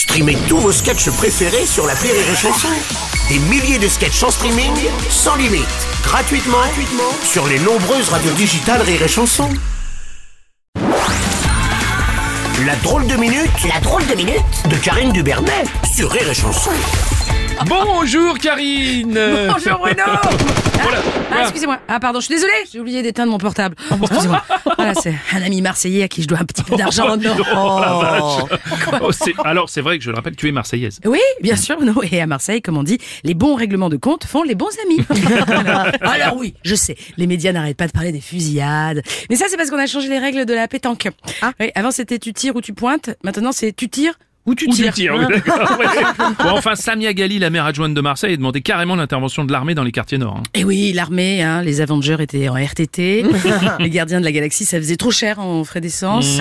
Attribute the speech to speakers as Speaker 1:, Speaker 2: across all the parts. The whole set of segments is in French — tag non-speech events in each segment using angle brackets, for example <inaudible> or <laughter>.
Speaker 1: Streamez tous vos sketchs préférés sur la Rire et Chanson. Des milliers de sketchs en streaming, sans limite, gratuitement, gratuitement sur les nombreuses radios digitales Rire et Chanson. La drôle de minute, la drôle de minute de Karine Dubernet sur Rire et Chanson.
Speaker 2: Bonjour Karine
Speaker 3: Bonjour Bruno
Speaker 2: Voilà.
Speaker 3: Ah, excusez-moi. Ah, pardon, je suis désolée. J'ai oublié d'éteindre mon portable. Excusez-moi. Voilà, c'est un ami marseillais à qui je dois un petit peu d'argent. Non.
Speaker 2: Oh, c'est- Alors c'est vrai que je le rappelle, tu es marseillaise.
Speaker 3: Oui, bien sûr, Bruno. Et à Marseille, comme on dit, les bons règlements de compte font les bons amis. <laughs> alors, alors oui, je sais, les médias n'arrêtent pas de parler des fusillades. Mais ça, c'est parce qu'on a changé les règles de la pétanque. Oui, avant, c'était tu tires ou tu pointes. Maintenant, c'est tu tires ou tu
Speaker 2: Où tu
Speaker 3: tires.
Speaker 2: oui, <laughs> ouais. Bon, enfin, Samia Gali, la maire adjointe de Marseille, a demandé carrément l'intervention de l'armée dans les quartiers nord. hein.
Speaker 3: Et oui, l'armée, hein, les Avengers étaient en RTT, <laughs> les gardiens de la galaxie, ça faisait trop cher en frais d'essence.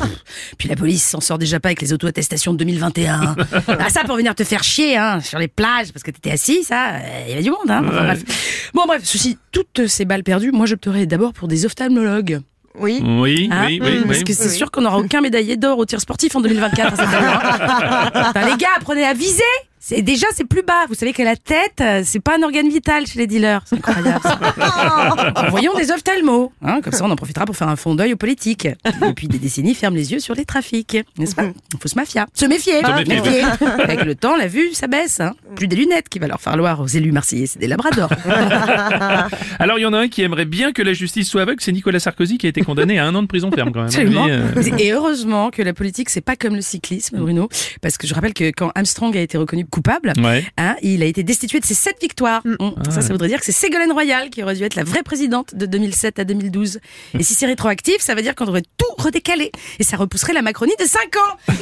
Speaker 3: <laughs> Puis la police s'en sort déjà pas avec les auto-attestations de 2021. ah, ça pour venir te faire chier hein, sur les plages parce que t'étais assis, ça, euh, il y avait du monde. Hein. Enfin, bref. Bon bref, ceci, toutes ces balles perdues, moi j'opterais d'abord pour des ophtalmologues.
Speaker 4: Oui.
Speaker 2: Oui,
Speaker 3: Hein
Speaker 2: oui, oui.
Speaker 3: Parce que c'est sûr qu'on n'aura aucun médaillé d'or au tir sportif en 2024. à cette heure, hein. <laughs> Enfin, les gars, apprenez à viser. C'est déjà c'est plus bas. Vous savez que la tête, euh, c'est pas un organe vital chez les dealers. C'est incroyable. ça. <laughs> Voyons des ophtalmos. Hein, comme ça, on en profitera pour faire un fond d'œil aux politiques. Depuis des décennies, ferme les yeux sur les trafics, n'est-ce pas? Il faut se méfier. Se méfier.
Speaker 2: Se méfier. <laughs>
Speaker 3: Avec le temps, la vue, ça baisse. Hein. Plus des lunettes qui va leur falloir aux élus marseillais, c'est des labradors. <laughs>
Speaker 2: Alors il y en a un qui aimerait bien que la justice soit aveugle, c'est Nicolas Sarkozy qui a été condamné à un an de prison ferme quand même.
Speaker 3: Absolument.
Speaker 2: Lui, euh,
Speaker 3: Et heureusement que la politique, c'est pas comme le cyclisme, Bruno, parce que je rappelle que quand Armstrong a été reconnu coupable,
Speaker 2: Ouais.
Speaker 3: hein, il a été destitué de ses sept victoires.
Speaker 4: Mm.
Speaker 3: Ça, ça voudrait dire que c'est Ségolène Royal qui aurait dû être la vraie présidente de 2007 à 2012. Et si c'est rétroactif, ça veut dire qu'on devrait tout redécaler. Et ça repousserait la Macronie de 5 ans. <laughs>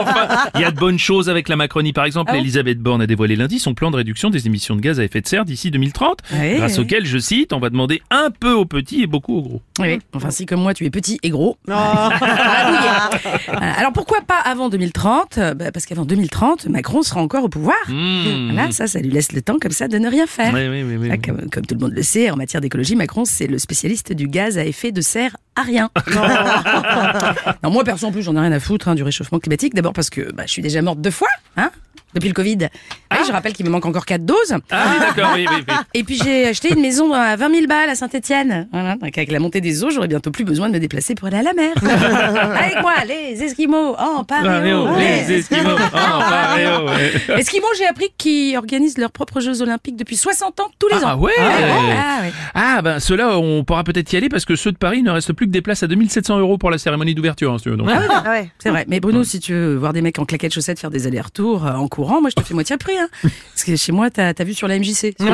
Speaker 2: Enfin, il y a de bonnes choses avec la Macronie. Par exemple,
Speaker 3: Ah bon
Speaker 2: Elisabeth Borne a dévoilé lundi son plan de réduction des émissions de gaz à effet de serre d'ici 2030,
Speaker 3: Ouais,
Speaker 2: grâce
Speaker 3: ouais.
Speaker 2: auquel, je cite, on va demander un peu aux petits et beaucoup aux gros.
Speaker 3: Oui, enfin si comme moi tu es petit et gros. <laughs> Ah, Alors pourquoi pas avant 2030 Euh, bah, Parce qu'avant 2030, Macron sera encore au pouvoir.
Speaker 2: Mmh.
Speaker 3: Voilà, ça, ça lui laisse le temps comme ça de ne rien faire.
Speaker 2: Oui, oui, oui, oui.
Speaker 3: Comme, comme tout le monde le sait, en matière d'écologie, Macron, c'est le spécialiste du gaz à effet de serre à rien. <laughs> <laughs> non, moi, perso, en plus, j'en ai rien à foutre hein, du réchauffement climatique. D'abord parce que bah, je suis déjà morte deux fois, hein, depuis le Covid. Je rappelle qu'il me manque encore quatre doses.
Speaker 2: Ah oui, d'accord, oui, oui, oui. <laughs>
Speaker 3: Et puis j'ai acheté une maison à 20 000 balles à Saint-Etienne. Voilà, donc avec la montée des eaux, j'aurai bientôt plus besoin de me déplacer pour aller à la mer. <laughs> avec moi, les Esquimaux en
Speaker 2: Paréo,
Speaker 3: paréo.
Speaker 2: les Esquimaux. Oh, paréo, ouais. <laughs>
Speaker 3: Esquimaux, j'ai appris qu'ils organisent leurs propres Jeux Olympiques depuis 60 ans, tous les
Speaker 2: Ah
Speaker 3: ans.
Speaker 2: ouais
Speaker 3: Ah ouais.
Speaker 2: Ah ben ceux-là, on pourra peut-être y aller parce que ceux de Paris, il ne reste plus que des places à 2700 euros pour la cérémonie d'ouverture. hein, si donc.
Speaker 4: Ah ouais.
Speaker 3: C'est vrai. Mais Bruno, si tu veux voir des mecs en claquettes chaussettes faire des allers-retours euh, en courant, moi je te fais moitié prix. Hein. Parce que chez moi, t'as as vu sur la MJC. <laughs> <laughs>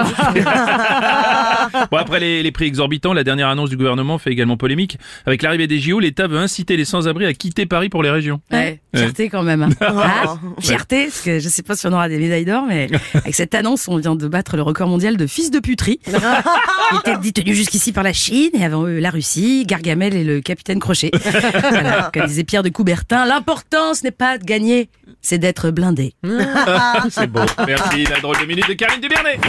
Speaker 2: Bon après les, les prix exorbitants, la dernière annonce du gouvernement fait également polémique. Avec l'arrivée des JO, l'État veut inciter les sans-abri à quitter Paris pour les régions.
Speaker 3: Ouais, fierté quand même. hein. <laughs> Ah, fierté, parce que je sais pas si on aura des médailles d'or, mais avec cette annonce, on vient de battre le record mondial de fils de puterie. qui était détenu jusqu'ici par la Chine et avant eux la Russie, Gargamel et le capitaine Crochet. Voilà, comme disait Pierre de Coubertin, l'important ce n'est pas de gagner, c'est d'être blindé. <laughs>
Speaker 2: C'est beau. Merci, la drôle de minute de Karine Dubernet.